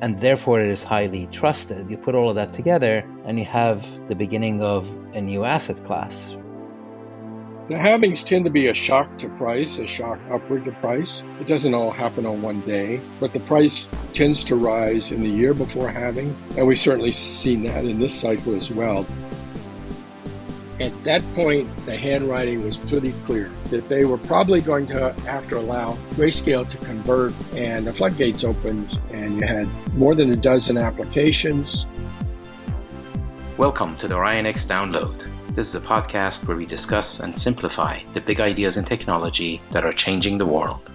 and therefore it is highly trusted. You put all of that together and you have the beginning of a new asset class. The halvings tend to be a shock to price, a shock upward to price. It doesn't all happen on one day, but the price tends to rise in the year before halving, and we've certainly seen that in this cycle as well. At that point, the handwriting was pretty clear that they were probably going to have to allow grayscale to convert, and the floodgates opened, and you had more than a dozen applications. Welcome to the OrionX download. This is a podcast where we discuss and simplify the big ideas in technology that are changing the world.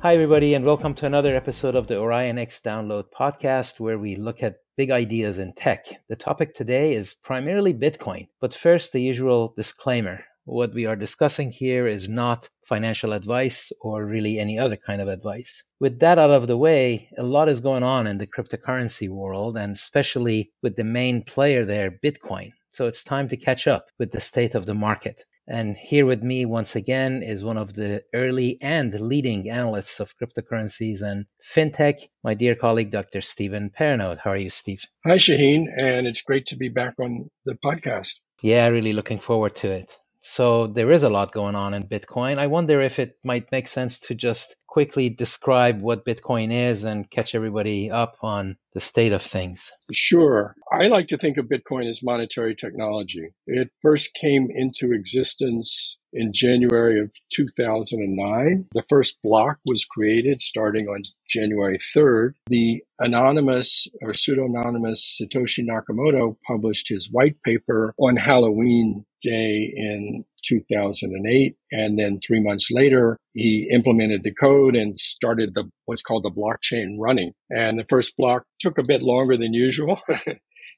Hi, everybody, and welcome to another episode of the OrionX Download podcast, where we look at big ideas in tech. The topic today is primarily Bitcoin, but first, the usual disclaimer. What we are discussing here is not financial advice or really any other kind of advice. With that out of the way, a lot is going on in the cryptocurrency world, and especially with the main player there, Bitcoin. So it's time to catch up with the state of the market. And here with me once again is one of the early and leading analysts of cryptocurrencies and fintech, my dear colleague, Dr. Stephen Perrenod. How are you, Steve? Hi, Shahin, and it's great to be back on the podcast. Yeah, really looking forward to it. So there is a lot going on in Bitcoin. I wonder if it might make sense to just quickly describe what Bitcoin is and catch everybody up on the state of things? Sure. I like to think of Bitcoin as monetary technology. It first came into existence in January of 2009. The first block was created starting on January 3rd. The anonymous or pseudo-anonymous Satoshi Nakamoto published his white paper on Halloween day in 2008. And then three months later, he implemented the code and started the what's called the blockchain running. And the first block took a bit longer than usual.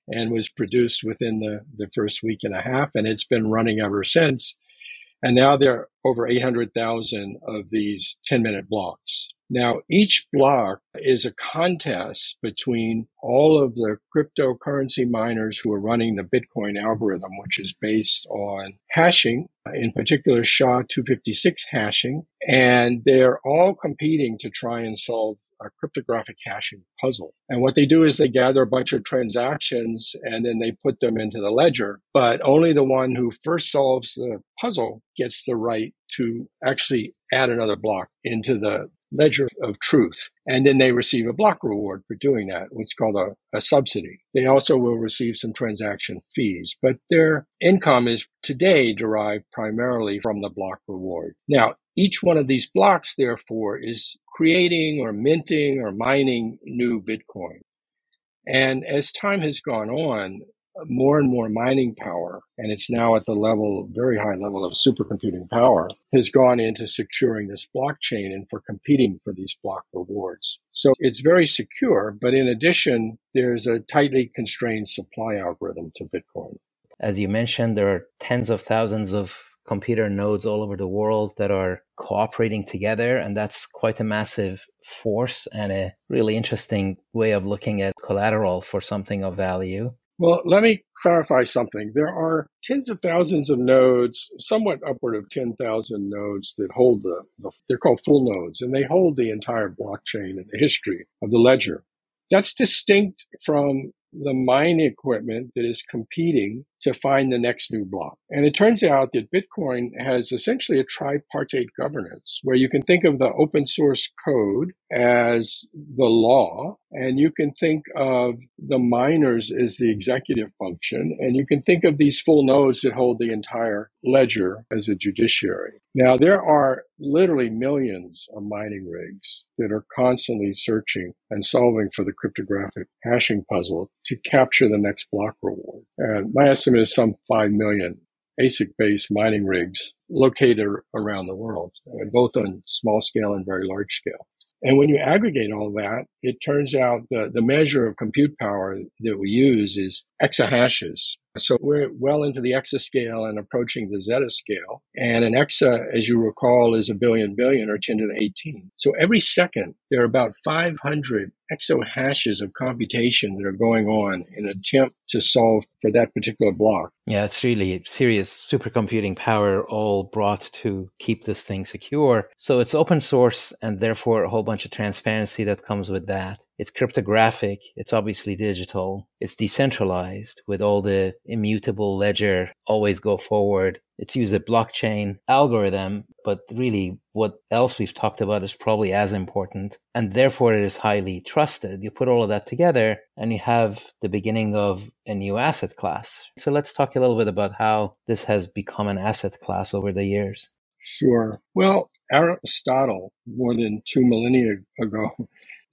and was produced within the, the first week and a half, and it's been running ever since. And now there are over 800,000 of these 10 minute blocks. Now, each block is a contest between all of the cryptocurrency miners who are running the Bitcoin algorithm, which is based on hashing, in particular SHA 256 hashing. And they're all competing to try and solve a cryptographic hashing puzzle. And what they do is they gather a bunch of transactions and then they put them into the ledger. But only the one who first solves the puzzle gets the right to actually add another block into the ledger of truth. And then they receive a block reward for doing that, what's called a, a, subsidy. They also will receive some transaction fees, but their income is today derived primarily from the block reward. Now, each one of these blocks, therefore, is creating or minting or mining new Bitcoin. And as time has gone on, more and more mining power, and it's now at the level, very high level of supercomputing power, has gone into securing this blockchain and for competing for these block rewards. So it's very secure, but in addition, there's a tightly constrained supply algorithm to Bitcoin. As you mentioned, there are tens of thousands of computer nodes all over the world that are cooperating together. And that's quite a massive force and a really interesting way of looking at collateral for something of value. Well, let me clarify something. There are tens of thousands of nodes, somewhat upward of 10,000 nodes that hold the, the, they're called full nodes, and they hold the entire blockchain and the history of the ledger. That's distinct from the mine equipment that is competing to find the next new block. And it turns out that Bitcoin has essentially a tripartite governance where you can think of the open source code as the law, and you can think of the miners as the executive function, and you can think of these full nodes that hold the entire ledger as a judiciary. Now, there are literally millions of mining rigs that are constantly searching and solving for the cryptographic hashing puzzle to capture the next block reward. And my estimate is some 5 million ASIC based mining rigs located around the world, both on small scale and very large scale. And when you aggregate all that, it turns out the, the measure of compute power that we use is exahashes So we're well into the exascale and approaching the zetta scale. And an exa, as you recall, is a billion billion or 10 to the 18. So every second, there are about 500 exahashes of computation that are going on in an attempt to solve for that particular block. Yeah, it's really serious supercomputing power all brought to keep this thing secure. So it's open source and therefore a whole bunch of transparency that comes with that. It's cryptographic. It's obviously digital. It's decentralized with all the immutable ledger, always go forward. It's used a blockchain algorithm, but really what else we've talked about is probably as important. And therefore it is highly trusted. You put all of that together and you have the beginning of a new asset class. So let's talk a little bit about how this has become an asset class over the years. Sure. Well, Aristotle, more than two millennia ago,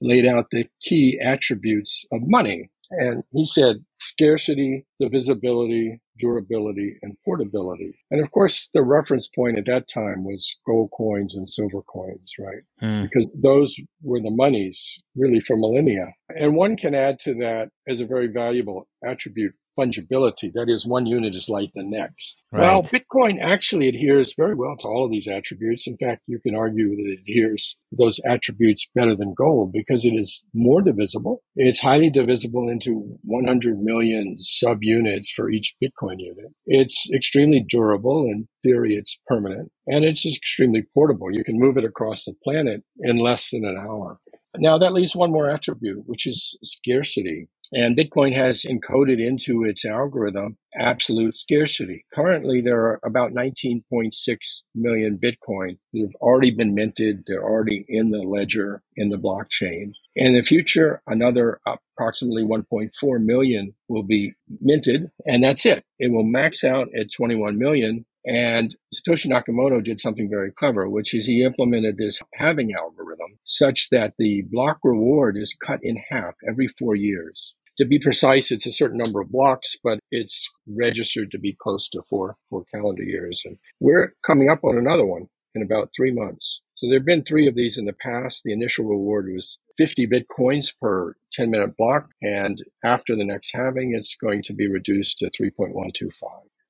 laid out the key attributes of money. And he said scarcity, divisibility, durability, and portability. And of course, the reference point at that time was gold coins and silver coins, right? Mm. Because those were the monies really for millennia. And one can add to that as a very valuable attribute fungibility. That is, one unit is like the next. Right. Well, Bitcoin actually adheres very well to all of these attributes. In fact, you can argue that it adheres those attributes better than gold because it is more divisible. It's highly divisible into 100 million subunits for each Bitcoin unit. It's extremely durable. In theory, it's permanent and it's extremely portable. You can move it across the planet in less than an hour. Now that leaves one more attribute, which is scarcity. And Bitcoin has encoded into its algorithm absolute scarcity. Currently, there are about 19.6 million Bitcoin that have already been minted. They're already in the ledger in the blockchain. In the future, another approximately 1.4 million will be minted, and that's it. It will max out at 21 million and Satoshi Nakamoto did something very clever, which is he implemented this halving algorithm such that the block reward is cut in half every four years. To be precise, it's a certain number of blocks, but it's registered to be close to four, four calendar years. And we're coming up on another one in about three months. So there have been three of these in the past. The initial reward was 50 bitcoins per 10 minute block. And after the next halving, it's going to be reduced to 3.125.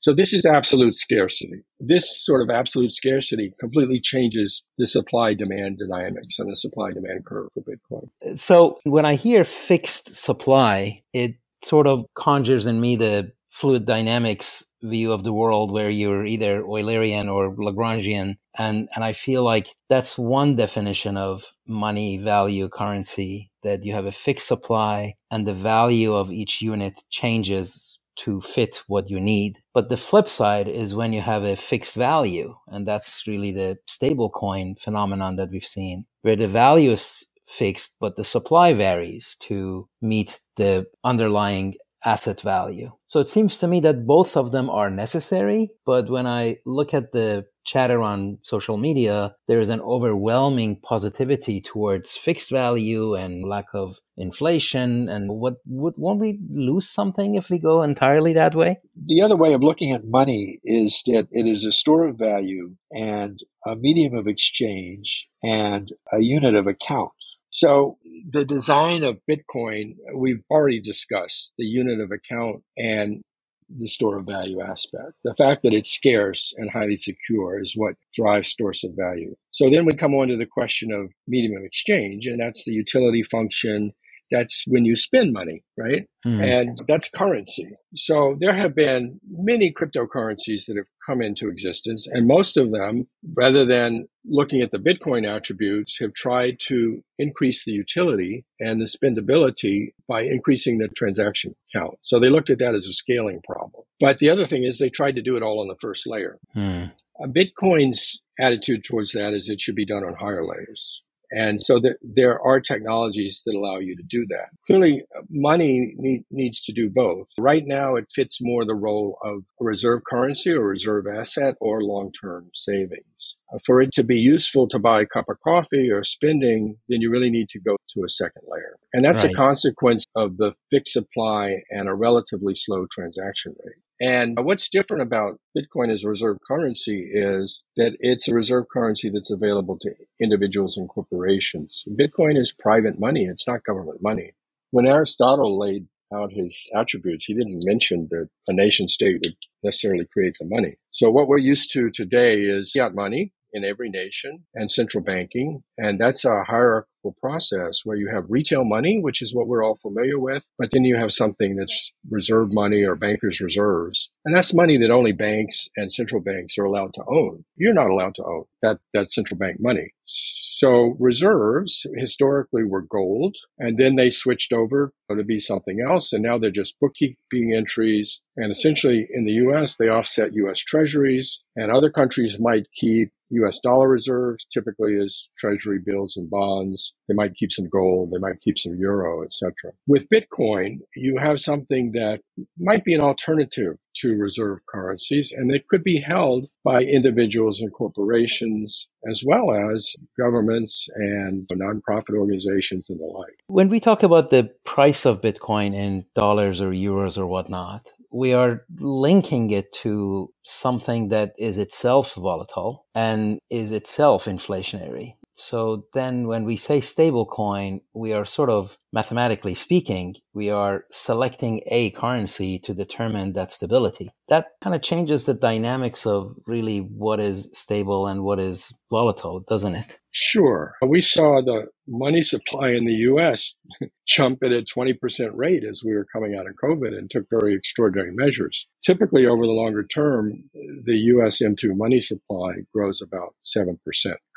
So this is absolute scarcity. This sort of absolute scarcity completely changes the supply demand dynamics and the supply demand curve for Bitcoin. So when I hear fixed supply, it sort of conjures in me the fluid dynamics view of the world where you're either Eulerian or Lagrangian. And, and I feel like that's one definition of money value currency that you have a fixed supply and the value of each unit changes to fit what you need. But the flip side is when you have a fixed value, and that's really the stablecoin phenomenon that we've seen, where the value is fixed, but the supply varies to meet the underlying asset value. So it seems to me that both of them are necessary. But when I look at the chatter on social media, there is an overwhelming positivity towards fixed value and lack of inflation. And what would, won't we lose something if we go entirely that way? The other way of looking at money is that it is a store of value and a medium of exchange and a unit of account. So the design of Bitcoin, we've already discussed the unit of account and the store of value aspect. The fact that it's scarce and highly secure is what drives stores of value. So then we come on to the question of medium of exchange, and that's the utility function that's when you spend money, right? Mm. And that's currency. So there have been many cryptocurrencies that have come into existence, and most of them, rather than looking at the Bitcoin attributes, have tried to increase the utility and the spendability by increasing the transaction count. So they looked at that as a scaling problem. But the other thing is they tried to do it all on the first layer. Mm. Bitcoin's attitude towards that is it should be done on higher layers. And so there, there are technologies that allow you to do that. Clearly, money need, needs to do both. Right now, it fits more the role of a reserve currency or reserve asset or long term savings. Uh, for it to be useful to buy a cup of coffee or spending, then you really need to go to a second layer. And that's right. a consequence of the fixed supply and a relatively slow transaction rate. And uh, what's different about Bitcoin as a reserve currency is that it's a reserve currency that's available to individuals and corporations. Bitcoin is private money, it's not government money. When Aristotle laid out his attributes. He didn't mention that a nation state would necessarily create the money. So what we're used to today is fiat money in every nation and central banking. And that's a hierarchical process where you have retail money, which is what we're all familiar with, but then you have something that's reserve money or bankers' reserves. And that's money that only banks and central banks are allowed to own. You're not allowed to own that, that central bank money. So reserves historically were gold, and then they switched over to be something else, and now they're just bookkeeping entries. And essentially, in the U.S., they offset U.S. Treasuries, and other countries might keep US dollar reserves typically is treasury bills and bonds. They might keep some gold, they might keep some euro, etc. With Bitcoin, you have something that might be an alternative to reserve currencies, and they could be held by individuals and corporations, as well as governments and nonprofit organizations and the like. When we talk about the price of Bitcoin in dollars or euros or whatnot, we are linking it to something that is itself volatile and is itself inflationary. So then when we say stablecoin, we are sort of mathematically speaking, we are selecting a currency to determine that stability. That kind of changes the dynamics of really what is stable and what is volatile, doesn't it? Sure. We saw the money supply in the US jump at a 20% rate as we were coming out of COVID and took very extraordinary measures. Typically, over the longer term, the US M2 money supply grows about 7%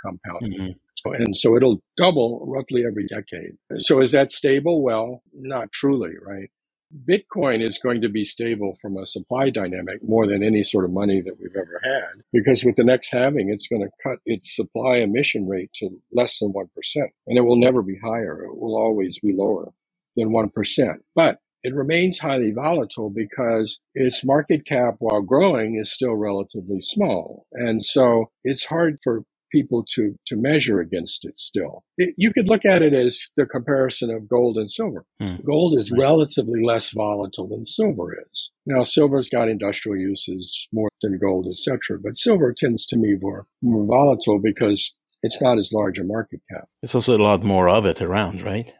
compounded. Mm-hmm. And so it'll double roughly every decade. So is that stable? Well, not truly, right? Bitcoin is going to be stable from a supply dynamic more than any sort of money that we've ever had because with the next halving, it's going to cut its supply emission rate to less than 1%. And it will never be higher. It will always be lower than 1%. But it remains highly volatile because its market cap while growing is still relatively small. And so it's hard for people to to measure against it still. It, you could look at it as the comparison of gold and silver. Hmm. Gold is relatively less volatile than silver is. Now silver's got industrial uses more than gold, etc. But silver tends to be more, more volatile because it's not as large a market cap. It's also a lot more of it around, right?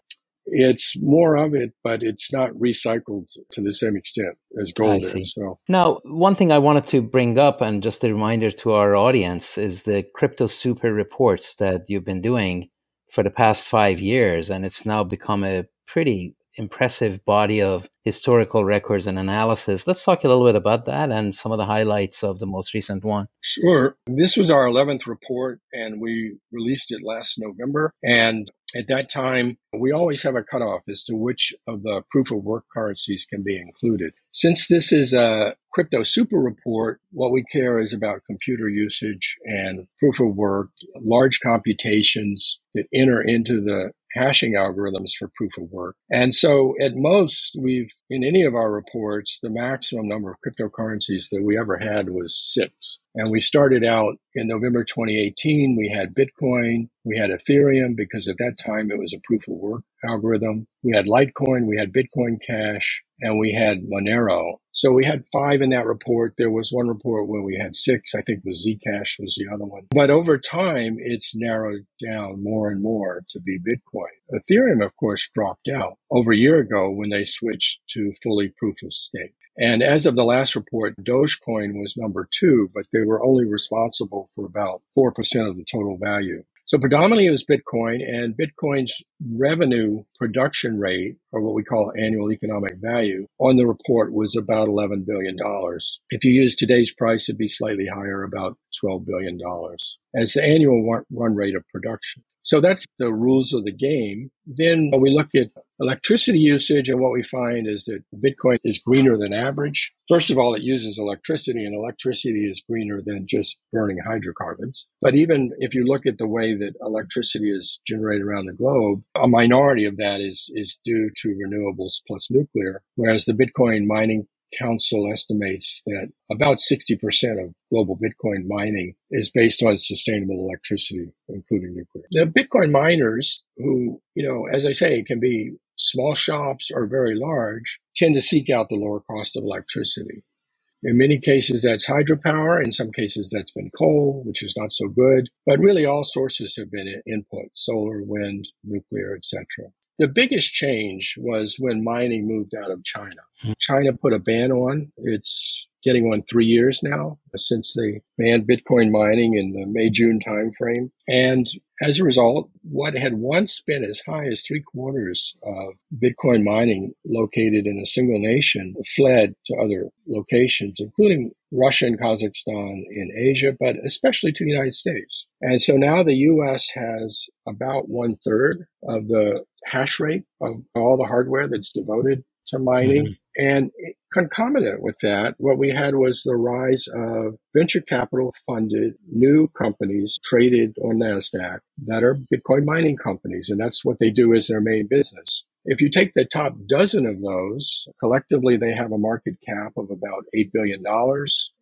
It's more of it, but it's not recycled to the same extent as gold is. So now, one thing I wanted to bring up, and just a reminder to our audience, is the crypto super reports that you've been doing for the past five years, and it's now become a pretty impressive body of historical records and analysis. Let's talk a little bit about that and some of the highlights of the most recent one. Sure. This was our 11th report, and we released it last November. And at that time, we always have a cutoff as to which of the proof of work currencies can be included. Since this is a crypto super report, what we care is about computer usage and proof of work, large computations that enter into the hashing algorithms for proof of work. And so at most, we've, in any of our reports, the maximum number of cryptocurrencies that we ever had was six. And we started out in November 2018. We had Bitcoin, we had Ethereum because at that time it was a proof of work algorithm. We had Litecoin, we had Bitcoin Cash, and we had Monero. So we had five in that report. There was one report where we had six. I think was Zcash was the other one. But over time, it's narrowed down more and more to be Bitcoin. Ethereum, of course, dropped out over a year ago when they switched to fully proof of stake. And as of the last report, Dogecoin was number two, but they were only responsible for about 4% of the total value. So predominantly it was Bitcoin and Bitcoin's revenue production rate, or what we call annual economic value, on the report was about $11 billion. If you use today's price, it'd be slightly higher, about $12 billion as the annual run rate of production. So that's the rules of the game. Then we look at electricity usage, and what we find is that Bitcoin is greener than average. First of all, it uses electricity, and electricity is greener than just burning hydrocarbons. But even if you look at the way that electricity is generated around the globe, a minority of that is, is due to renewables plus nuclear, whereas the Bitcoin mining Council estimates that about 60% of global Bitcoin mining is based on sustainable electricity, including nuclear. The Bitcoin miners, who, you know, as I say, can be small shops or very large, tend to seek out the lower cost of electricity. In many cases, that's hydropower. In some cases, that's been coal, which is not so good. But really, all sources have been input: solar, wind, nuclear, etc. The biggest change was when mining moved out of China. Hmm. China put a ban on. It's getting on three years now since they banned Bitcoin mining in the May June timeframe. And as a result, what had once been as high as three quarters of Bitcoin mining located in a single nation fled to other locations, including Russia and Kazakhstan in Asia, but especially to the United States. And so now the US has about one third of the hash rate of all the hardware that's devoted to mining. Mm-hmm. And concomitant with that, what we had was the rise of venture capital funded new companies traded on NASDAQ that are Bitcoin mining companies. And that's what they do as their main business. If you take the top dozen of those, collectively they have a market cap of about $8 billion.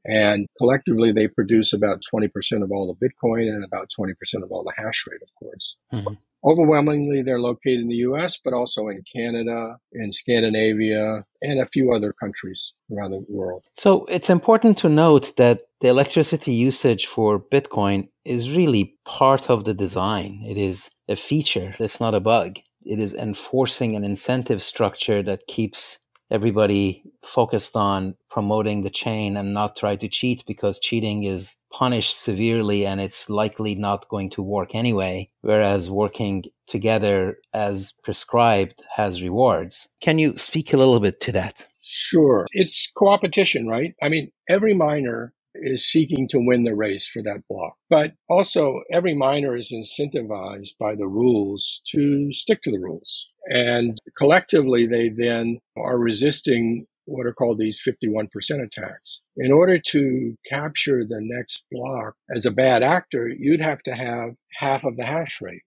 And collectively they produce about 20% of all the Bitcoin and about 20% of all the hash rate, of course. Mm-hmm. Overwhelmingly, they're located in the US, but also in Canada, in Scandinavia, and a few other countries around the world. So it's important to note that the electricity usage for Bitcoin is really part of the design. It is a feature, it's not a bug. It is enforcing an incentive structure that keeps everybody focused on promoting the chain and not try to cheat because cheating is punished severely and it's likely not going to work anyway. Whereas working together as prescribed has rewards. Can you speak a little bit to that? Sure. It's co-opetition, right? I mean, every miner is seeking to win the race for that block. But also, every miner is incentivized by the rules to stick to the rules. And collectively, they then are resisting what are called these 51% attacks. In order to capture the next block as a bad actor, you'd have to have half of the hash rate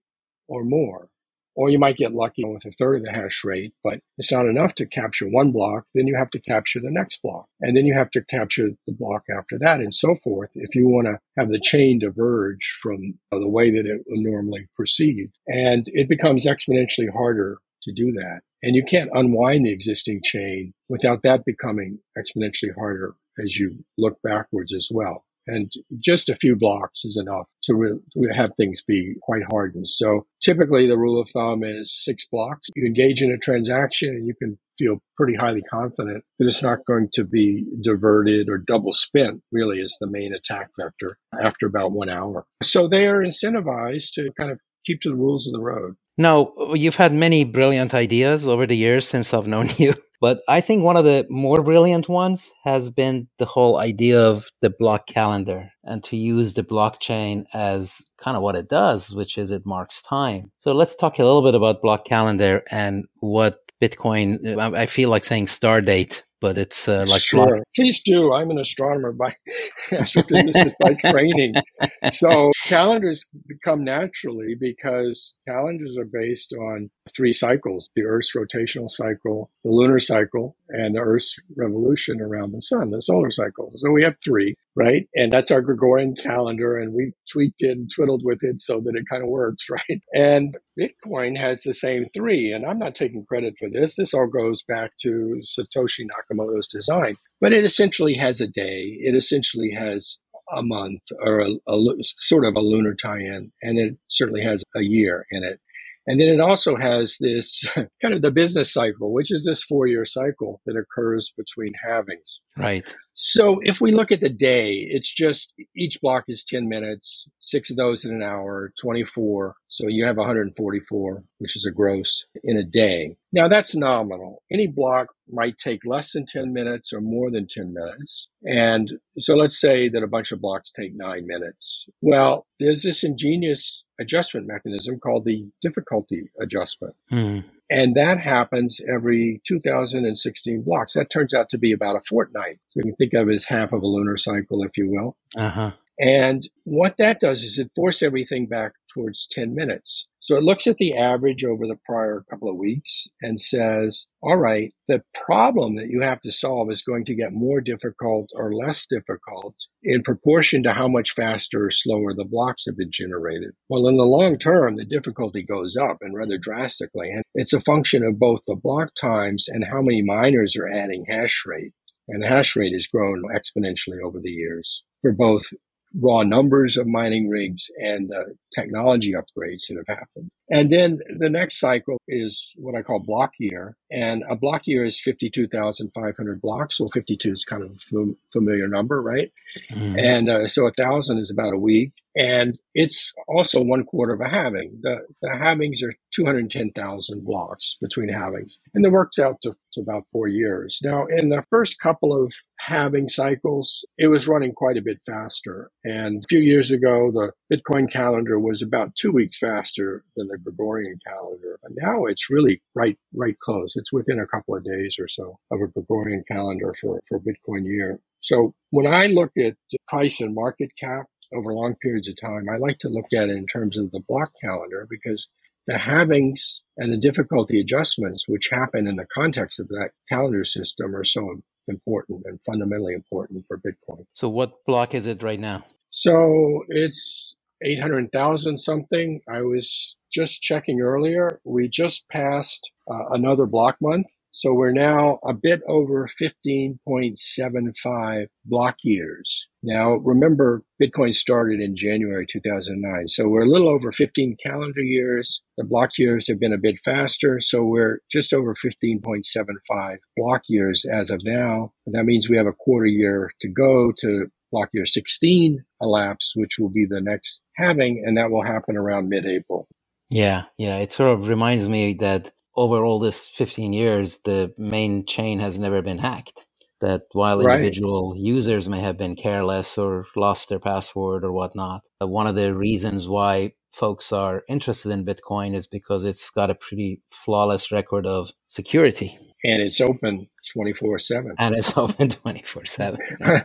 or more. Or you might get lucky with a third of the hash rate, but it's not enough to capture one block. Then you have to capture the next block. And then you have to capture the block after that and so forth if you want to have the chain diverge from uh, the way that it would normally proceed. And it becomes exponentially harder to do that. And you can't unwind the existing chain without that becoming exponentially harder as you look backwards as well. And just a few blocks is enough to, re- have things be quite hardened. So typically the rule of thumb is six blocks. You engage in a transaction and you can feel pretty highly confident that it's not going to be diverted or double spent, really, is the main attack vector after about one hour. So they are incentivized to kind of keep to the rules of the road. Now, you've had many brilliant ideas over the years since I've known you, but I think one of the more brilliant ones has been the whole idea of the block calendar and to use the blockchain as kind of what it does, which is it marks time. So let's talk a little bit about block calendar and what Bitcoin, I feel like saying star date but it's uh, like sure. Block- Please do. I'm an astronomer by astrophysicist by training, so calendars become naturally because calendars are based on three cycles: the Earth's rotational cycle, the lunar cycle, and the Earth's revolution around the sun, the solar cycle. So we have three, right? And that's our Gregorian calendar, and we tweaked it and twiddled with it so that it kind of works, right? And Bitcoin has the same three, and I'm not taking credit for this. This all goes back to Satoshi Nakamoto's design, but it essentially has a day. It essentially has a month or a, a sort of a lunar tie-in, and it certainly has a year in it. And then it also has this kind of the business cycle, which is this four year cycle that occurs between halvings. Right. So if we look at the day, it's just each block is 10 minutes, six of those in an hour, 24. So you have 144, which is a gross in a day. Now that's nominal. Any block might take less than 10 minutes or more than 10 minutes. And so let's say that a bunch of blocks take nine minutes. Well, there's this ingenious adjustment mechanism called the difficulty adjustment. Mm. And that happens every 2016 blocks. That turns out to be about a fortnight. So you can think of it as half of a lunar cycle, if you will. Uh-huh. And what that does is it forces everything back towards 10 minutes. So it looks at the average over the prior couple of weeks and says, all right, the problem that you have to solve is going to get more difficult or less difficult in proportion to how much faster or slower the blocks have been generated. Well, in the long term, the difficulty goes up and rather drastically. And it's a function of both the block times and how many miners are adding hash rate. And the hash rate has grown exponentially over the years for both raw numbers of mining rigs and the technology upgrades that have happened. And then the next cycle is what I call block year. And a block year is 52,500 blocks. Well, 52 is kind of a familiar number, right? Mm-hmm. And uh, so a thousand is about a week. And it's also one quarter of a halving. The, the halvings are 210,000 blocks between halvings. And it works out to, to about four years. Now, in the first couple of halving cycles, it was running quite a bit faster. And a few years ago, the Bitcoin calendar was about two weeks faster than the Gregorian calendar. But now it's really right, right close. It's within a couple of days or so of a Gregorian calendar for, for Bitcoin year. So when I look at the price and market cap over long periods of time, I like to look at it in terms of the block calendar because the halvings and the difficulty adjustments which happen in the context of that calendar system are so important and fundamentally important for Bitcoin. So, what block is it right now? So, it's 800,000 something. I was just checking earlier. We just passed uh, another block month. So we're now a bit over 15.75 block years. Now, remember, Bitcoin started in January 2009. So we're a little over 15 calendar years. The block years have been a bit faster. So we're just over 15.75 block years as of now. And that means we have a quarter year to go to block year 16 elapse, which will be the next halving. And that will happen around mid April. Yeah. Yeah. It sort of reminds me that over all this 15 years, the main chain has never been hacked. That while right. individual users may have been careless or lost their password or whatnot, uh, one of the reasons why folks are interested in Bitcoin is because it's got a pretty flawless record of security and it's open 24 7. And it's open 24 7.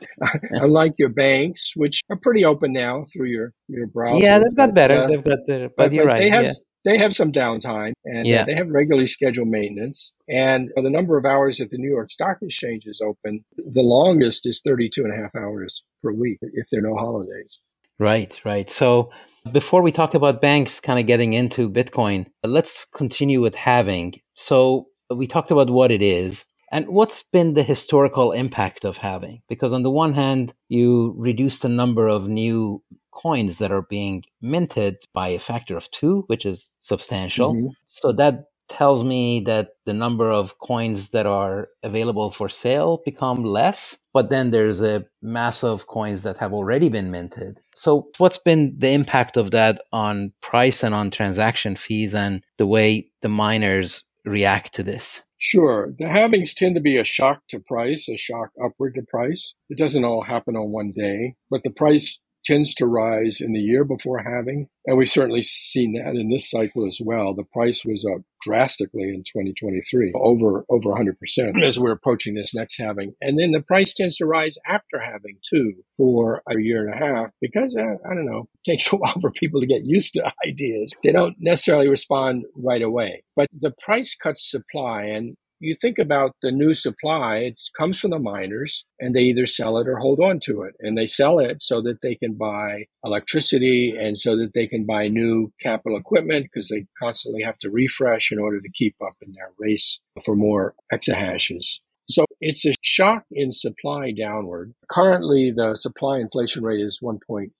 Unlike your banks, which are pretty open now through your, your browser. Yeah, they've got better. Uh, they've got better. But, but you're but right. They have, yeah. they have some downtime and yeah. they have regularly scheduled maintenance. And the number of hours that the New York Stock Exchange is open, the longest is 32 and a half hours per week if there are no holidays. Right, right. So before we talk about banks kind of getting into Bitcoin, let's continue with halving. So we talked about what it is and what's been the historical impact of halving? because on the one hand you reduce the number of new coins that are being minted by a factor of two which is substantial mm-hmm. so that tells me that the number of coins that are available for sale become less but then there's a mass of coins that have already been minted so what's been the impact of that on price and on transaction fees and the way the miners react to this? Sure. The halvings tend to be a shock to price, a shock upward to price. It doesn't all happen on one day, but the price tends to rise in the year before halving. And we've certainly seen that in this cycle as well. The price was up drastically in 2023, over, over 100% as we're approaching this next halving. And then the price tends to rise after halving too for a year and a half because, uh, I don't know, it takes a while for people to get used to ideas. They don't necessarily respond right away. But the price cuts supply and you think about the new supply, it comes from the miners and they either sell it or hold on to it. And they sell it so that they can buy electricity and so that they can buy new capital equipment because they constantly have to refresh in order to keep up in their race for more exahashes. So it's a shock in supply downward. Currently, the supply inflation rate is 1.7%.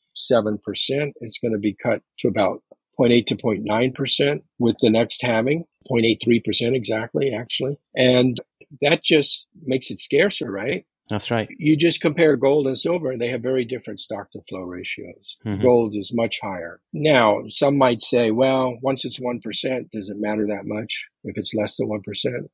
It's going to be cut to about 0.8 to 0.9% with the next halving, 0.83% exactly, actually. And that just makes it scarcer, right? That's right. You just compare gold and silver, and they have very different stock to flow ratios. Mm-hmm. Gold is much higher. Now, some might say, well, once it's 1%, does it matter that much if it's less than 1%?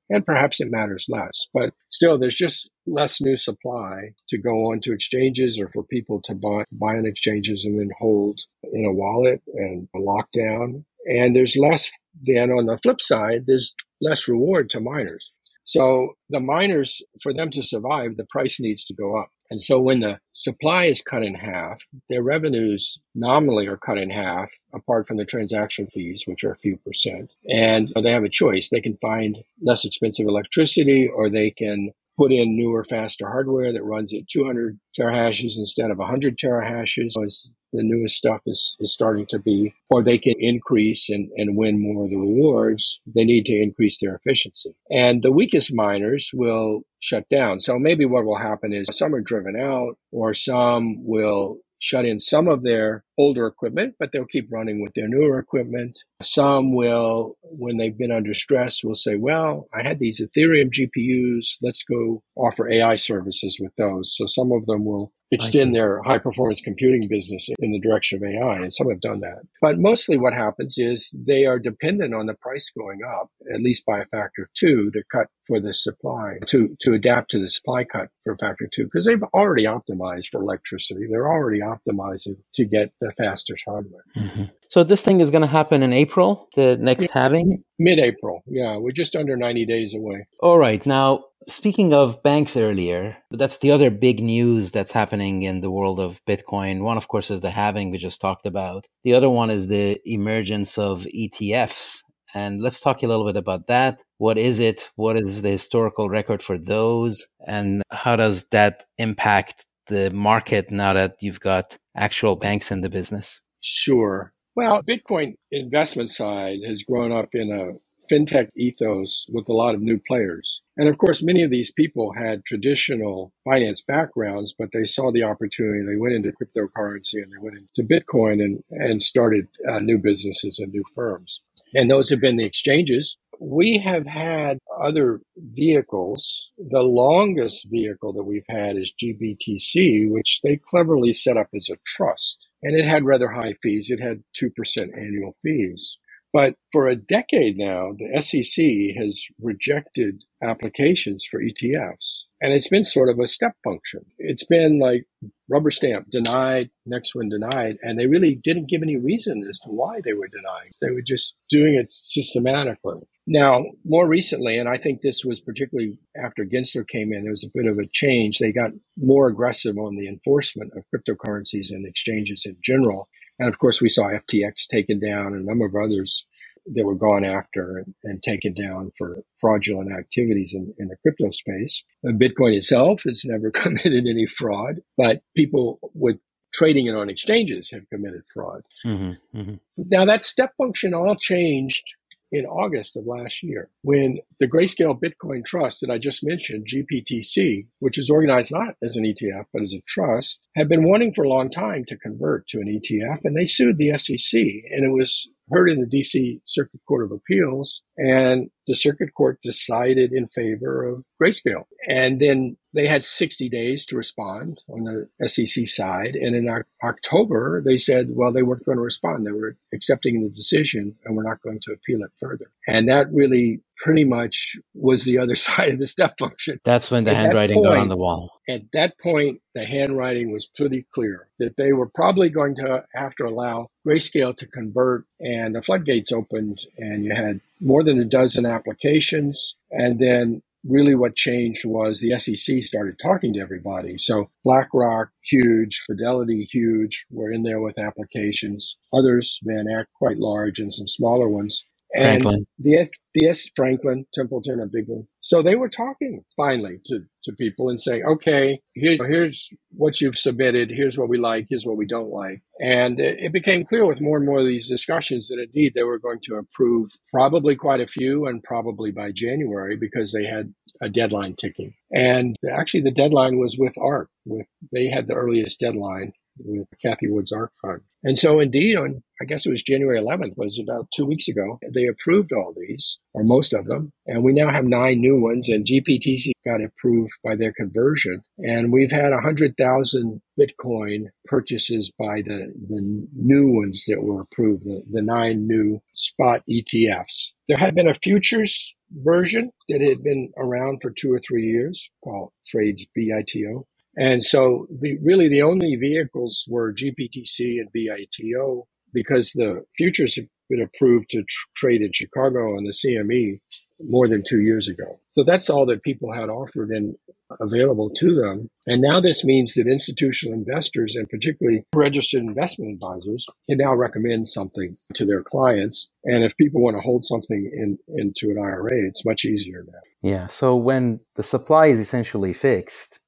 And perhaps it matters less. But still, there's just less new supply to go on to exchanges or for people to buy, buy on exchanges and then hold in a wallet and a lockdown. And there's less, then on the flip side, there's less reward to miners. So the miners, for them to survive, the price needs to go up. And so when the supply is cut in half, their revenues nominally are cut in half, apart from the transaction fees, which are a few percent. And they have a choice. They can find less expensive electricity or they can put in newer, faster hardware that runs at 200 terahashes instead of 100 terahashes as the newest stuff is, is starting to be, or they can increase and, and win more of the rewards. They need to increase their efficiency. And the weakest miners will shut down. So maybe what will happen is some are driven out or some will shut in some of their older equipment, but they'll keep running with their newer equipment. Some will, when they've been under stress, will say, well, I had these Ethereum GPUs. Let's go offer AI services with those. So some of them will extend their high performance computing business in the direction of AI, and some have done that. But mostly what happens is they are dependent on the price going up, at least by a factor of two, to cut for the supply, to, to adapt to the supply cut for a factor of two, because they've already optimized for electricity. They're already optimizing to get the fastest hardware. Mm-hmm. So this thing is going to happen in April, the next halving? Mid April. Yeah, we're just under 90 days away. All right. Now, Speaking of banks earlier, that's the other big news that's happening in the world of Bitcoin. One, of course, is the halving we just talked about. The other one is the emergence of ETFs. And let's talk a little bit about that. What is it? What is the historical record for those? And how does that impact the market now that you've got actual banks in the business? Sure. Well, Bitcoin investment side has grown up in a fintech ethos with a lot of new players. And of course, many of these people had traditional finance backgrounds, but they saw the opportunity. They went into cryptocurrency and they went into Bitcoin and, and started uh, new businesses and new firms. And those have been the exchanges. We have had other vehicles. The longest vehicle that we've had is GBTC, which they cleverly set up as a trust. And it had rather high fees. It had 2% annual fees. But for a decade now, the SEC has rejected applications for ETFs. And it's been sort of a step function. It's been like rubber stamp, denied, next one denied. And they really didn't give any reason as to why they were denying. They were just doing it systematically. Now, more recently, and I think this was particularly after Gensler came in, there was a bit of a change. They got more aggressive on the enforcement of cryptocurrencies and exchanges in general. And of course, we saw FTX taken down and a number of others that were gone after and, and taken down for fraudulent activities in, in the crypto space. And Bitcoin itself has never committed any fraud, but people with trading it on exchanges have committed fraud. Mm-hmm, mm-hmm. Now that step function all changed in August of last year when the Grayscale Bitcoin Trust that I just mentioned, GBTC, which is organized not as an ETF but as a trust, had been wanting for a long time to convert to an ETF and they sued the SEC and it was heard in the DC Circuit Court of Appeals, and the circuit court decided in favor of grayscale. And then they had 60 days to respond on the SEC side. And in October, they said, well, they weren't going to respond. They were accepting the decision and we're not going to appeal it further. And that really pretty much was the other side of the step function. That's when the at handwriting point, got on the wall. At that point, the handwriting was pretty clear that they were probably going to have to allow Grayscale to convert, and the floodgates opened, and you had more than a dozen applications. And then really what changed was the SEC started talking to everybody. So BlackRock, huge, Fidelity, huge, were in there with applications. Others, Van Eck, quite large, and some smaller ones. And Franklin. The, the S. Franklin, Templeton, a big one. So they were talking finally to, to people and saying, okay, here, here's what you've submitted. Here's what we like. Here's what we don't like. And it, it became clear with more and more of these discussions that indeed they were going to approve probably quite a few and probably by January because they had a deadline ticking. And actually the deadline was with ARK. With, they had the earliest deadline with Cathie Wood's ARK Fund. And so, indeed, on I guess it was January 11th, was about two weeks ago, they approved all these, or most of them. And we now have nine new ones, and GBTC got approved by their conversion. And we've had 100,000 Bitcoin purchases by the, the new ones that were approved, the, the nine new spot ETFs. There had been a futures version that had been around for two or three years called Trades BITO. And so the, really the only vehicles were GBTC and BITO because the futures have been approved to tr- trade in Chicago on the CME more than two years ago. So that's all that people had offered and available to them. And now this means that institutional investors and particularly registered investment advisors can now recommend something to their clients. And if people want to hold something in, into an IRA, it's much easier now. Yeah. So when the supply is essentially fixed,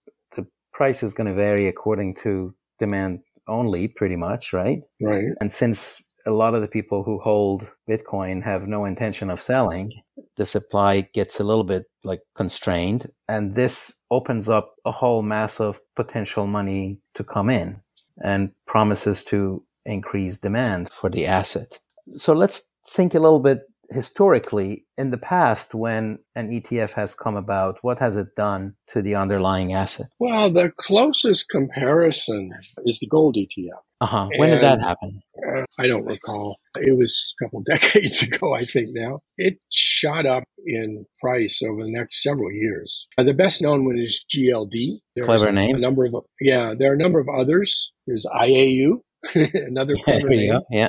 price is going to vary according to demand only, pretty much, right? Right. And since a lot of the people who hold Bitcoin have no intention of selling, the supply gets a little bit like constrained. And this opens up a whole mass of potential money to come in and promises to increase demand for the asset. So let's think a little bit historically in the past when an ETF has come about, what has it done to the underlying asset? Well, the closest comparison is the gold ETF. Uh-huh. When and, did that happen? Uh, I don't recall. It was a couple decades ago, I think now. It shot up in price over the next several years. Uh, the best known one is GLD. There's Clever name. A number of, yeah, there are a number of others. There's IAU, Another name. Yeah.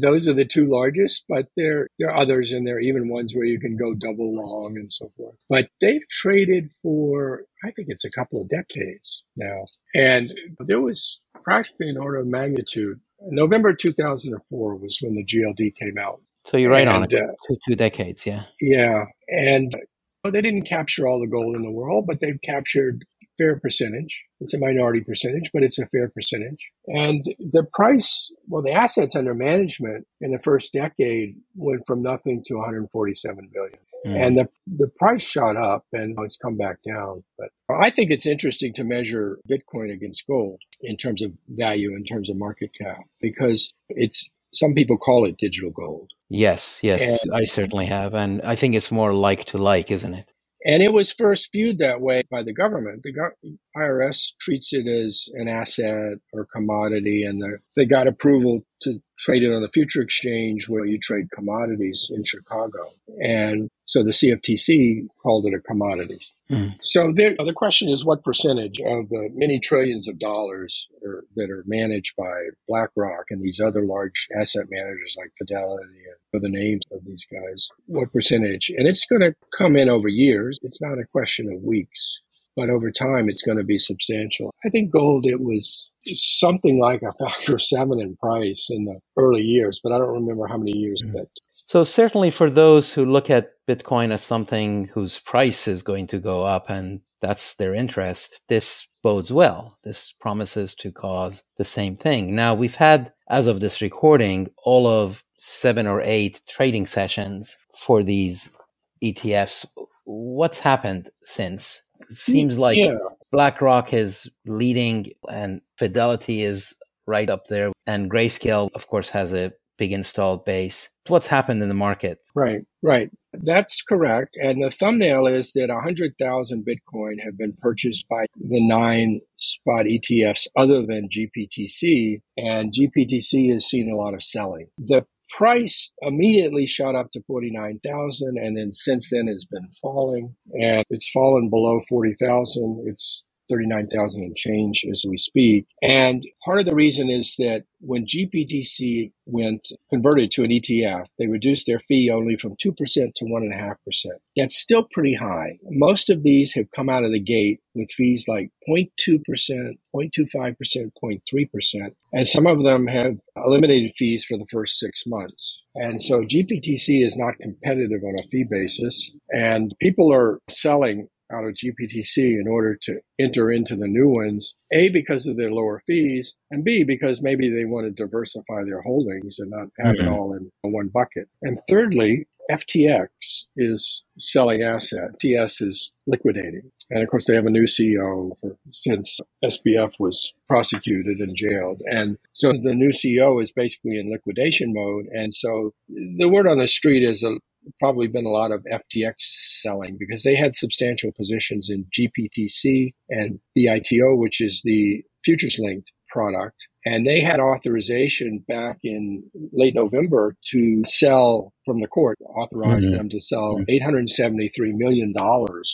Those are the two largest, but there there are others and there are even ones where you can go double long and so forth. But they've traded for I think it's a couple of decades now. And there was practically an order of magnitude. November 2004 was when the GLD came out. So you're right and, on it. Uh, two, two decades, yeah. Yeah. And well, they didn't capture all the gold in the world, but they've captured fair percentage. It's a minority percentage, but it's a fair percentage. And the price, well, the assets under management in the first decade went from nothing to 147 billion. Mm. And the, the price shot up and it's come back down. But I think it's interesting to measure Bitcoin against gold in terms of value, in terms of market cap, because it's, some people call it digital gold. Yes, yes, and, I certainly have. And I think it's more like to like, isn't it? And it was first viewed that way by the government. The IRS treats it as an asset or commodity, and they got approval to trade it on the future exchange where you trade commodities in Chicago. And so the CFTC called it a commodity. Mm. So there, the question is what percentage of the many trillions of dollars are, that are managed by BlackRock and these other large asset managers like Fidelity and the names of these guys, what percentage? And it's going to come in over years. It's not a question of weeks but over time it's going to be substantial. I think gold, it was something like a factor seven in price in the early years, but I don't remember how many years mm-hmm. that. So certainly for those who look at Bitcoin as something whose price is going to go up and that's their interest, this bodes well. This promises to cause the same thing. Now we've had, as of this recording, all of seven or eight trading sessions for these ETFs. What's happened since? seems like yeah. BlackRock is leading and Fidelity is right up there. And Grayscale, of course, has a big installed base. What's happened in the market? Right, right. That's correct. And the thumbnail is that 100,000 Bitcoin have been purchased by the nine spot ETFs other than GBTC. And GBTC has seen a lot of selling. The price immediately shot up to 49,000 and then since then has been falling and it's fallen below 40,000. It's 39,000 and change as we speak. And part of the reason is that when GBTC went converted to an ETF, they reduced their fee only from 2% to 1.5%. That's still pretty high. Most of these have come out of the gate with fees like 0.2%, 0.25%, 0.3%. And some of them have eliminated fees for the first six months. And so GBTC is not competitive on a fee basis. And people are selling out of GBTC in order to enter into the new ones, A, because of their lower fees, and B, because maybe they want to diversify their holdings and not have mm-hmm. it all in one bucket. And thirdly, FTX is selling asset. TS is liquidating. And of course, they have a new CEO for, since SBF was prosecuted and jailed. And so the new CEO is basically in liquidation mode. And so the word on the street is a, probably been a lot of FTX selling because they had substantial positions in GBTC and BITO, which is the futures linked product. And they had authorization back in late November to sell from the court, authorized mm-hmm. them to sell $873 million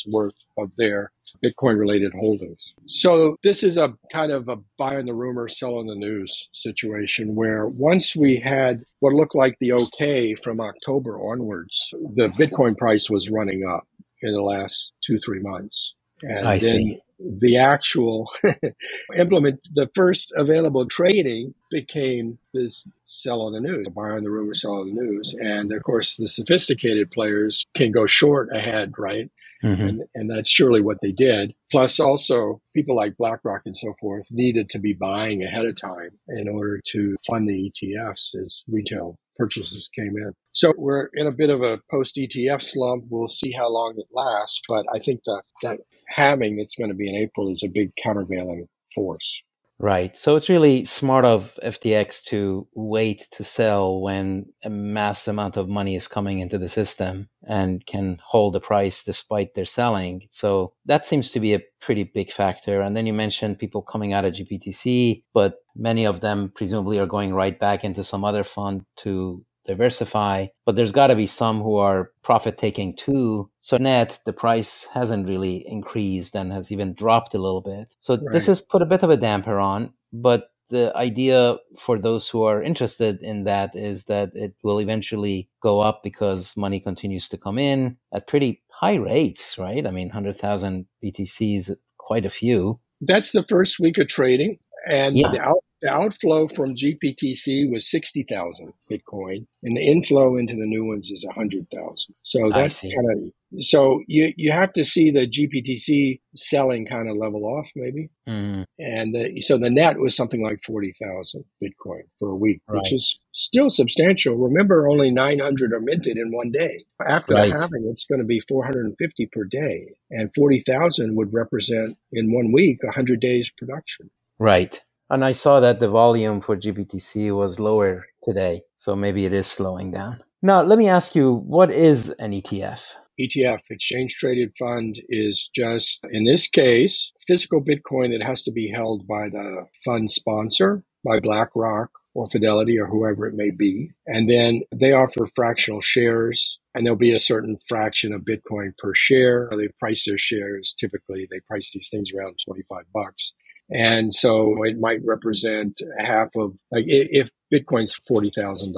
worth of their Bitcoin related holdings. So this is a kind of a buy on the rumor, sell on the news situation where once we had what looked like the okay from October onwards, the Bitcoin price was running up in the last two, three months. And I then see. The actual implement, the first available trading became this sell on the news, buy on the rumor, sell on the news. And of course, the sophisticated players can go short ahead, right? Mm-hmm. And, and that's surely what they did. Plus, also, people like BlackRock and so forth needed to be buying ahead of time in order to fund the ETFs as retail purchases came in. So we're in a bit of a post ETF slump. We'll see how long it lasts, but I think that that halving that's going to be in April is a big countervailing force. Right. So it's really smart of FTX to wait to sell when a mass amount of money is coming into the system and can hold the price despite their selling. So that seems to be a pretty big factor. And then you mentioned people coming out of GBTC, but many of them presumably are going right back into some other fund to diversify, but there's got to be some who are profit taking too. So net, the price hasn't really increased and has even dropped a little bit. So right. this has put a bit of a damper on, but the idea for those who are interested in that is that it will eventually go up because money continues to come in at pretty high rates, right? I mean, 100,000 BTCs, quite a few. That's the first week of trading. And yeah. the out, the outflow from GBTC was 60,000 Bitcoin, and the inflow into the new ones is a 100,000. So that's kind of so you you have to see the GBTC selling kind of level off maybe, mm. and the, so the net was something like 40,000 Bitcoin for a week, right. which is still substantial. Remember, only 900 are minted in one day. After right. the halving, it's going to be 450 per day, and 40,000 would represent in one week 100 days production. Right. And I saw that the volume for GBTC was lower today. So maybe it is slowing down. Now, let me ask you what is an ETF? ETF, exchange traded fund, is just, in this case, physical Bitcoin that has to be held by the fund sponsor, by BlackRock or Fidelity or whoever it may be. And then they offer fractional shares and there'll be a certain fraction of Bitcoin per share. They price their shares. Typically, they price these things around 25 bucks. And so it might represent half of, like, if Bitcoin's $40,000,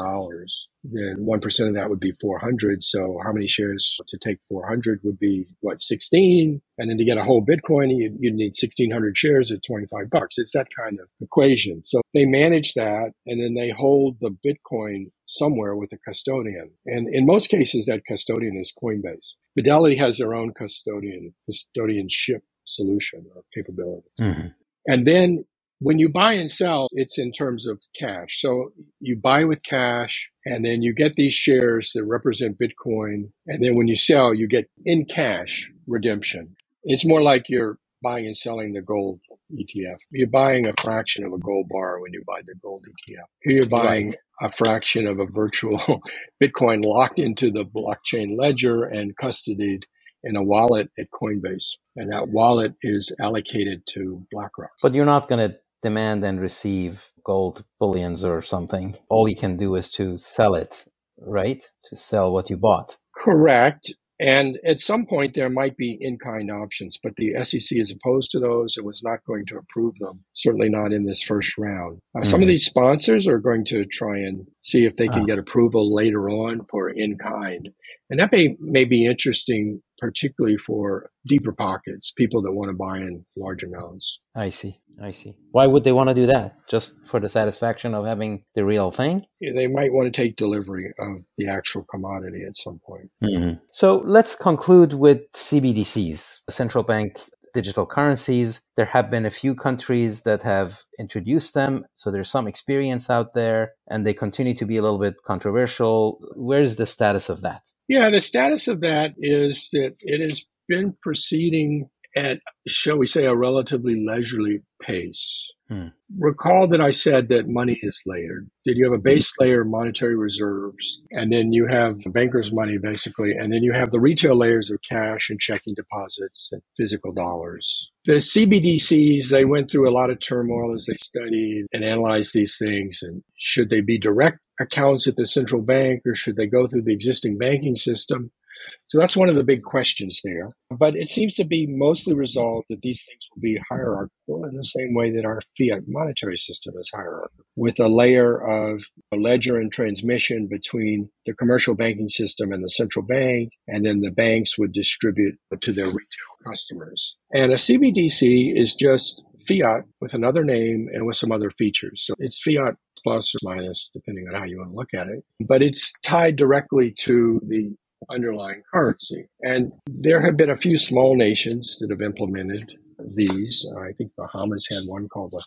then 1% of that would be 400. So how many shares to take 400 would be what, 16? And then to get a whole Bitcoin, you'd, you'd need 1600 shares at 25 bucks. It's that kind of equation. So they manage that and then they hold the Bitcoin somewhere with a custodian. And in most cases, that custodian is Coinbase. Fidelity has their own custodian, custodianship solution or capability. Mm-hmm. And then when you buy and sell, it's in terms of cash. So you buy with cash and then you get these shares that represent Bitcoin. And then when you sell, you get in cash redemption. It's more like you're buying and selling the gold ETF. You're buying a fraction of a gold bar when you buy the gold ETF. Here you're buying right. a fraction of a virtual Bitcoin locked into the blockchain ledger and custodied in a wallet at Coinbase. And that wallet is allocated to BlackRock. But you're not going to demand and receive gold bullions or something. All you can do is to sell it, right? To sell what you bought. Correct. And at some point, there might be in kind options, but the SEC is opposed to those. It was not going to approve them, certainly not in this first round. Uh, mm-hmm. Some of mm-hmm. these sponsors are going to try and see if they can ah. get approval later on for in kind. And that may, may be interesting, particularly for deeper pockets, people that want to buy in large amounts. I see. I see. Why would they want to do that? Just for the satisfaction of having the real thing? Yeah, they might want to take delivery of the actual commodity at some point. Mm-hmm. So let's conclude with CBDCs, central bank digital currencies. There have been a few countries that have introduced them. So there's some experience out there and they continue to be a little bit controversial. Where is the status of that? Yeah, the status of that is that it has been proceeding at, shall we say, a relatively leisurely pace. Hmm. Recall that I said that money is layered. Did you have a base layer of monetary reserves, and then you have banker's money, basically, and then you have the retail layers of cash and checking deposits and physical dollars. The CBDCs, they went through a lot of turmoil as they studied and analyzed these things. And should they be direct accounts at the central bank, or should they go through the existing banking system? So that's one of the big questions there. But it seems to be mostly resolved that these things will be hierarchical in the same way that our fiat monetary system is hierarchical, with a layer of ledger and transmission between the commercial banking system and the central bank, and then the banks would distribute to their retail customers. And a CBDC is just fiat with another name and with some other features. So it's fiat plus or minus, depending on how you want to look at it. But it's tied directly to the underlying currency. And there have been a few small nations that have implemented these. I think Bahamas had one called the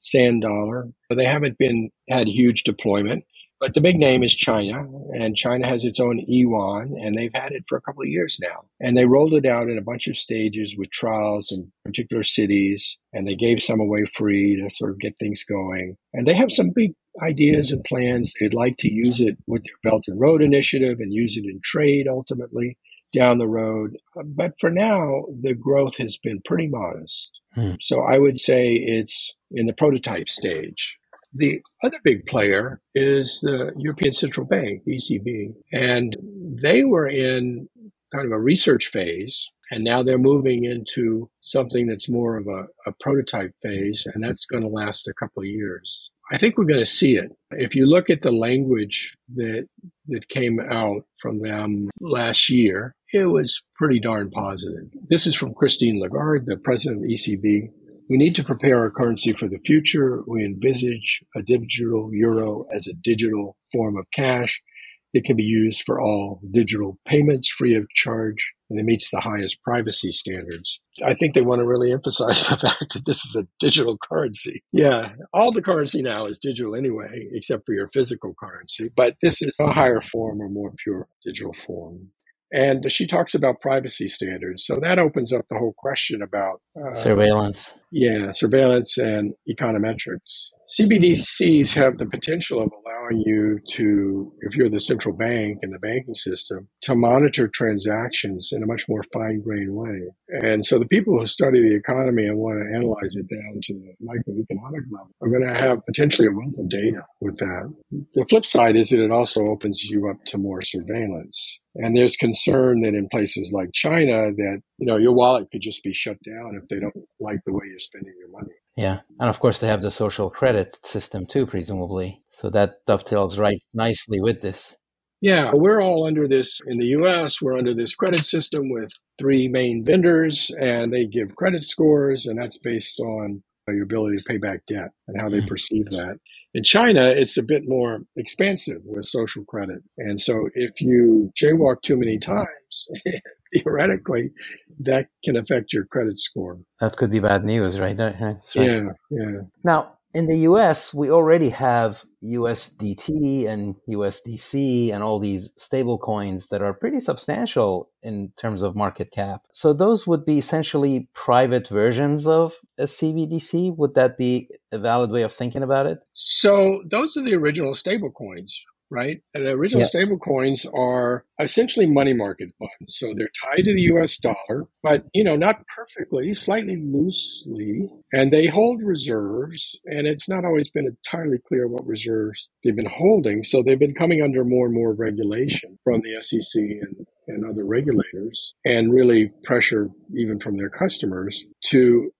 sand dollar, but they haven't been had huge deployment. But the big name is China, and China has its own yuan, and they've had it for a couple of years now. And they rolled it out in a bunch of stages with trials in particular cities, and they gave some away free to sort of get things going. And they have some big ideas and plans. They'd like to use it with their Belt and Road Initiative and use it in trade ultimately down the road. But for now, the growth has been pretty modest. Hmm. So I would say it's in the prototype stage. The other big player is the European Central Bank, ECB, and they were in kind of a research phase, and now they're moving into something that's more of a, a prototype phase, and that's going to last a couple of years. I think we're going to see it. If you look at the language that that came out from them last year, it was pretty darn positive. This is from Christine Lagarde, the president of the ECB. We need to prepare our currency for the future. We envisage a digital euro as a digital form of cash it can be used for all digital payments free of charge, and it meets the highest privacy standards. I think they want to really emphasize the fact that this is a digital currency. Yeah, all the currency now is digital anyway, except for your physical currency, but this is a higher form or more pure digital form. And she talks about privacy standards. So that opens up the whole question about uh, surveillance. Yeah, surveillance and econometrics. CBDCs have the potential of allowing you to, if you're the central bank in the banking system, to monitor transactions in a much more fine grained way. And so the people who study the economy and want to analyze it down to the microeconomic level are going to have potentially a wealth of data with that. The flip side is that it also opens you up to more surveillance. And there's concern that in places like China that, you know, your wallet could just be shut down if they don't like the way you're spending your money. Yeah. And of course, they have the social credit system too, presumably. So that dovetails right nicely with this. Yeah, we're all under this in the US. We're under this credit system with three main vendors, and they give credit scores, and that's based on your ability to pay back debt and how they mm. perceive that. In China, it's a bit more expansive with social credit. And so if you jaywalk too many times, theoretically, that can affect your credit score. That could be bad news, right? right. Yeah, yeah. Now, in the US, we already have USDT and USDC and all these stable coins that are pretty substantial in terms of market cap. So those would be essentially private versions of a CBDC. Would that be a valid way of thinking about it? So those are the original stable coins right? And the original yeah. stable coins are essentially money market funds. So they're tied to the US dollar, but you know, not perfectly, slightly loosely, and they hold reserves, and it's not always been entirely clear what reserves they've been holding. So they've been coming under more and more regulation from the SEC and and other regulators and really pressure even from their customers to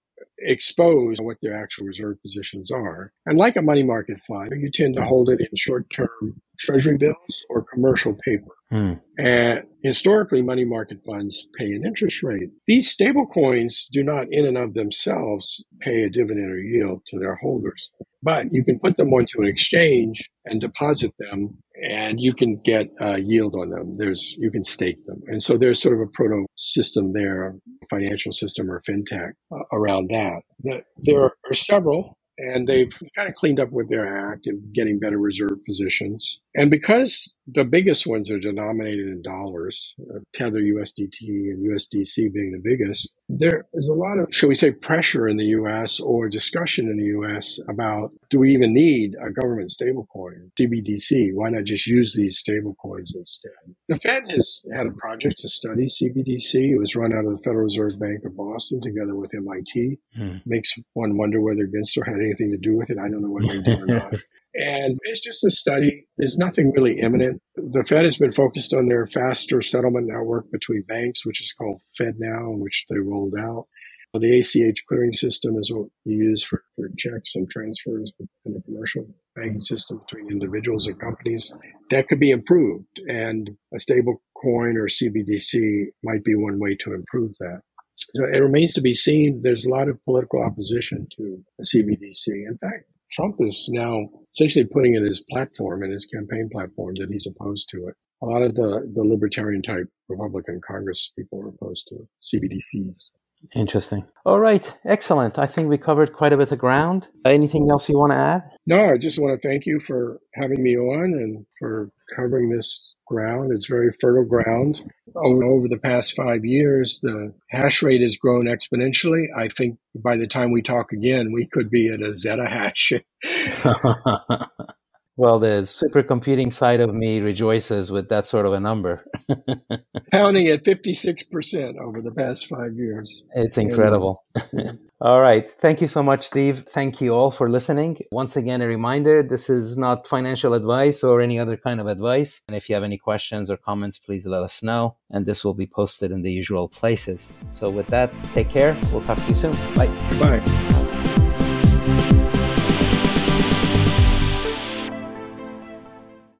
expose what their actual reserve positions are. And like a money market fund, you tend to hold it in short term treasury bills or commercial paper. Hmm. And historically, money market funds pay an interest rate. These stable coins do not, in and of themselves, pay a dividend or yield to their holders. But you can put them onto an exchange and deposit them, and you can get a yield on them. There's you can stake them, and so there's sort of a proto system there, financial system or fintech uh, around that. There are several and they've kind of cleaned up with their act and getting better reserve positions. And because the biggest ones are denominated in dollars, uh, Tether USDT and USDC being the biggest, there is a lot of, shall we say, pressure in the US or discussion in the US about do we even need a government stablecoin, CBDC? Why not just use these stablecoins instead? The Fed has had a project to study CBDC. It was run out of the Federal Reserve Bank of Boston together with MIT. Hmm. Makes one wonder whether Gensler had anything to do with it. I don't know whether he did or not. And it's just a study. There's nothing really imminent. The Fed has been focused on their faster settlement network between banks, which is called FedNow, which they rolled out. The ACH clearing system is what you use for, for checks and transfers in the commercial banking system between individuals and companies. That could be improved, and a stable coin or CBDC might be one way to improve that. So it remains to be seen. There's a lot of political opposition to a CBDC. In fact, Trump is now essentially putting in his platform, in his campaign platform, that he's opposed to it. A lot of the, the libertarian type Republican Congress people are opposed to CBDCs. Interesting. All right. Excellent. I think we covered quite a bit of ground. Anything else you want to add? No, I just want to thank you for having me on and for covering this ground. It's very fertile ground. Over the past five years, the hash rate has grown exponentially. I think by the time we talk again, we could be at a zettahash. Well, the supercomputing side of me rejoices with that sort of a number. Pounding at 56% over the past five years. It's uh, incredible. all right. Thank you so much, Steve. Thank you all for listening. Once again, a reminder this is not financial advice or any other kind of advice. And if you have any questions or comments, please let us know. And this will be posted in the usual places. So, with that, take care. We'll talk to you soon. Bye. Bye.